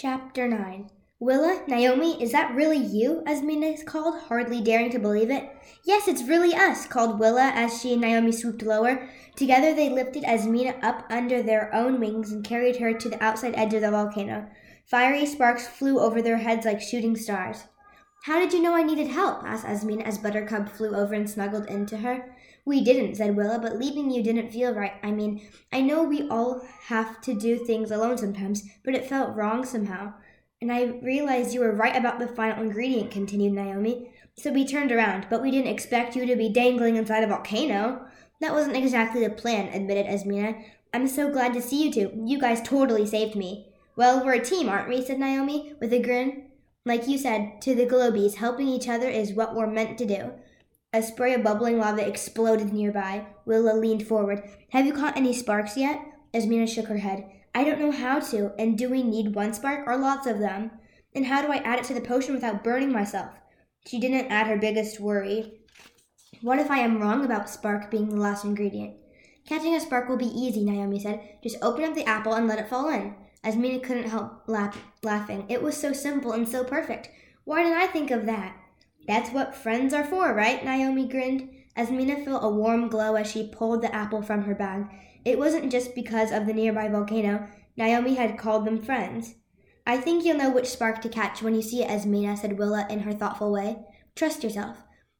Chapter 9 Willa, Naomi, is that really you? Azmina called, hardly daring to believe it. Yes, it's really us, called Willa as she and Naomi swooped lower. Together they lifted Azmina up under their own wings and carried her to the outside edge of the volcano. Fiery sparks flew over their heads like shooting stars. How did you know I needed help? asked Azmina as Buttercup flew over and snuggled into her. We didn't, said Willa, but leaving you didn't feel right. I mean, I know we all have to do things alone sometimes, but it felt wrong somehow. And I realized you were right about the final ingredient, continued Naomi. So we turned around, but we didn't expect you to be dangling inside a volcano. That wasn't exactly the plan, admitted Azmina. I'm so glad to see you two. You guys totally saved me. Well, we're a team, aren't we? said Naomi, with a grin. Like you said, to the Globies, helping each other is what we're meant to do. A spray of bubbling lava exploded nearby. Willa leaned forward. Have you caught any sparks yet? Azmina shook her head. I don't know how to, and do we need one spark or lots of them? And how do I add it to the potion without burning myself? She didn't add her biggest worry. What if I am wrong about spark being the last ingredient? Catching a spark will be easy, Naomi said. Just open up the apple and let it fall in. Azmina couldn't help laugh- laughing. It was so simple and so perfect. Why didn't I think of that? That's what friends are for, right? Naomi grinned. Azmina felt a warm glow as she pulled the apple from her bag. It wasn't just because of the nearby volcano. Naomi had called them friends. I think you'll know which spark to catch when you see it, Azmina, said Willa in her thoughtful way. Trust yourself.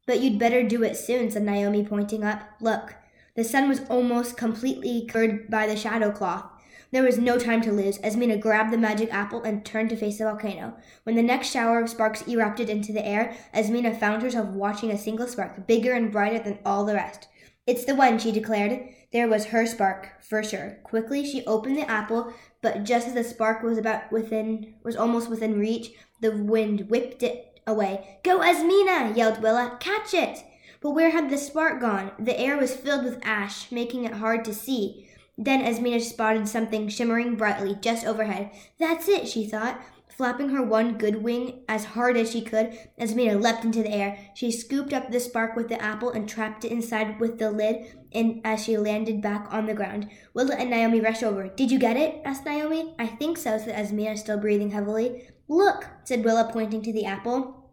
But you'd better do it soon, said Naomi, pointing up. Look. The sun was almost completely covered by the shadow cloth. There was no time to lose. Azmina grabbed the magic apple and turned to face the volcano. When the next shower of sparks erupted into the air, Azmina found herself watching a single spark, bigger and brighter than all the rest. It's the one, she declared. There was her spark, for sure. Quickly she opened the apple, but just as the spark was about within was almost within reach, the wind whipped it away. Go, Azmina! yelled Willa. Catch it! But where had the spark gone? The air was filled with ash, making it hard to see. Then Azmina spotted something shimmering brightly just overhead. That's it, she thought. Flapping her one good wing as hard as she could, Azmina leapt into the air. She scooped up the spark with the apple and trapped it inside with the lid and as she landed back on the ground. Willa and Naomi rushed over. Did you get it? asked Naomi. I think so, said Azmina, still breathing heavily. Look, said Willa, pointing to the apple.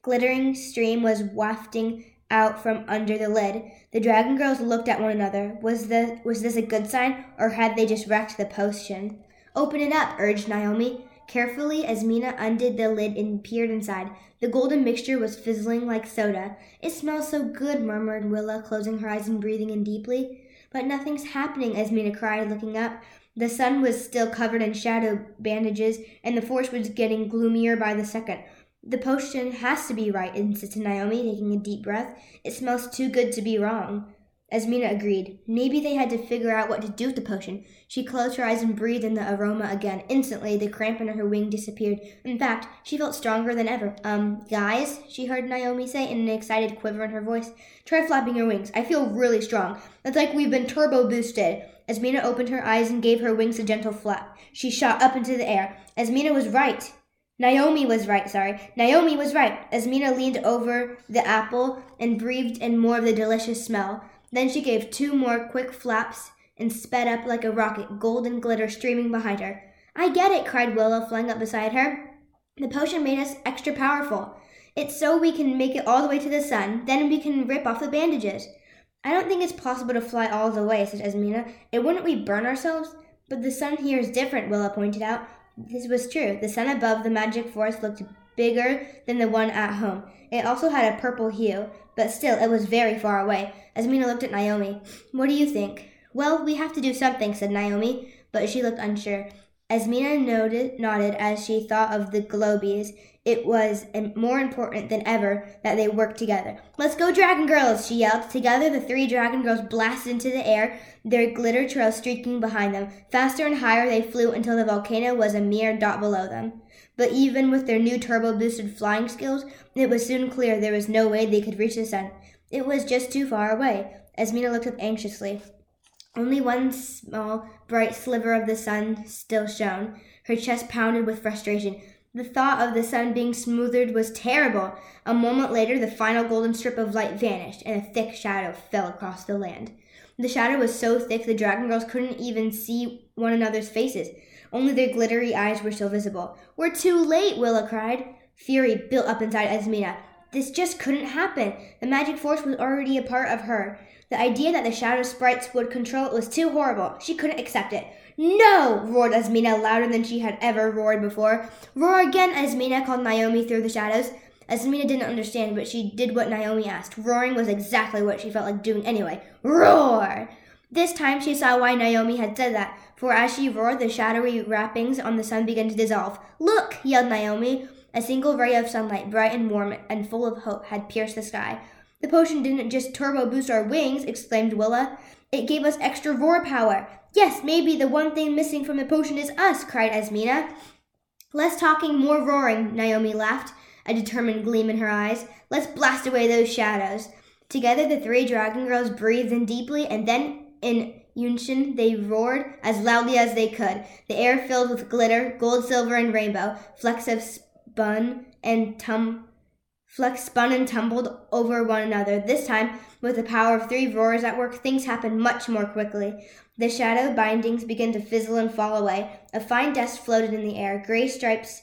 Glittering stream was wafting out from under the lid. The dragon girls looked at one another. Was the was this a good sign, or had they just wrecked the potion? Open it up, urged Naomi. Carefully, Azmina undid the lid and peered inside. The golden mixture was fizzling like soda. It smells so good, murmured Willa, closing her eyes and breathing in deeply. But nothing's happening, Azmina cried, looking up. The sun was still covered in shadow bandages, and the forest was getting gloomier by the second. The potion has to be right, insisted Naomi, taking a deep breath. It smells too good to be wrong. Azmina agreed. Maybe they had to figure out what to do with the potion. She closed her eyes and breathed in the aroma again. Instantly, the cramp under her wing disappeared. In fact, she felt stronger than ever. Um, guys, she heard Naomi say in an excited quiver in her voice, try flapping your wings. I feel really strong. It's like we've been turbo boosted. Azmina opened her eyes and gave her wings a gentle flap. She shot up into the air. Azmina was right. Naomi was right, sorry. Naomi was right. Azmina leaned over the apple and breathed in more of the delicious smell. Then she gave two more quick flaps and sped up like a rocket, golden glitter streaming behind her. I get it, cried Willa, flying up beside her. The potion made us extra powerful. It's so we can make it all the way to the sun. Then we can rip off the bandages. I don't think it's possible to fly all the way, said Azmina. It wouldn't we burn ourselves? But the sun here is different, Willa pointed out. This was true. The sun above the magic forest looked bigger than the one at home. It also had a purple hue, but still it was very far away. Azmina looked at Naomi. What do you think? Well, we have to do something, said Naomi, but she looked unsure. Noted, nodded as she thought of the Globies. It was more important than ever that they worked together. Let's go, Dragon Girls! she yelled. Together, the three Dragon Girls blasted into the air, their glitter trail streaking behind them. Faster and higher they flew until the volcano was a mere dot below them. But even with their new turbo boosted flying skills, it was soon clear there was no way they could reach the sun. It was just too far away. Azmina looked up anxiously. Only one small, bright sliver of the sun still shone. Her chest pounded with frustration. The thought of the sun being smoothed was terrible. A moment later, the final golden strip of light vanished, and a thick shadow fell across the land. The shadow was so thick the dragon girls couldn't even see one another's faces. Only their glittery eyes were still visible. We're too late, Willa cried. Fury built up inside Azmina. This just couldn't happen. The magic force was already a part of her. The idea that the shadow sprites would control it was too horrible. She couldn't accept it. No! roared Azmina louder than she had ever roared before. Roar again, Azmina called Naomi through the shadows. Azmina didn't understand, but she did what Naomi asked. Roaring was exactly what she felt like doing anyway. Roar! This time she saw why Naomi had said that, for as she roared, the shadowy wrappings on the sun began to dissolve. Look! yelled Naomi. A single ray of sunlight, bright and warm and full of hope, had pierced the sky. The potion didn't just turbo boost our wings, exclaimed Willa. It gave us extra roar power. Yes, maybe the one thing missing from the potion is us, cried Azmina. Less talking, more roaring, Naomi laughed, a determined gleam in her eyes. Let's blast away those shadows. Together, the three dragon girls breathed in deeply, and then, in unison, they roared as loudly as they could. The air filled with glitter, gold, silver, and rainbow. Flecks of spun and tum Flex spun and tumbled over one another. This time, with the power of three roars at work, things happened much more quickly. The shadow bindings began to fizzle and fall away. A fine dust floated in the air. Gray stripes,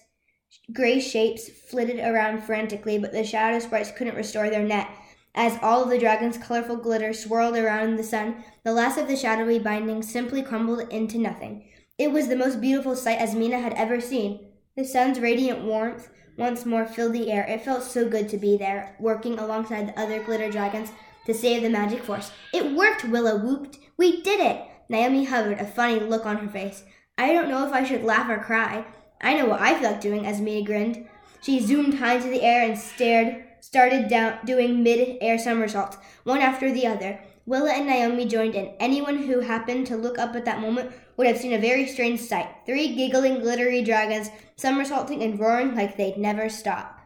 gray shapes flitted around frantically, but the shadow sprites couldn't restore their net. As all of the dragon's colorful glitter swirled around in the sun, the last of the shadowy bindings simply crumbled into nothing. It was the most beautiful sight Azmina had ever seen. The sun's radiant warmth once more filled the air. It felt so good to be there, working alongside the other glitter dragons to save the magic force. It worked, Willa whooped. We did it! Naomi hovered, a funny look on her face. I don't know if I should laugh or cry. I know what I feel like doing, as Azmina grinned. She zoomed high into the air and stared, started down, doing mid-air somersaults, one after the other. Willa and Naomi joined in. Anyone who happened to look up at that moment would have seen a very strange sight three giggling, glittery dragons somersaulting and roaring like they'd never stop.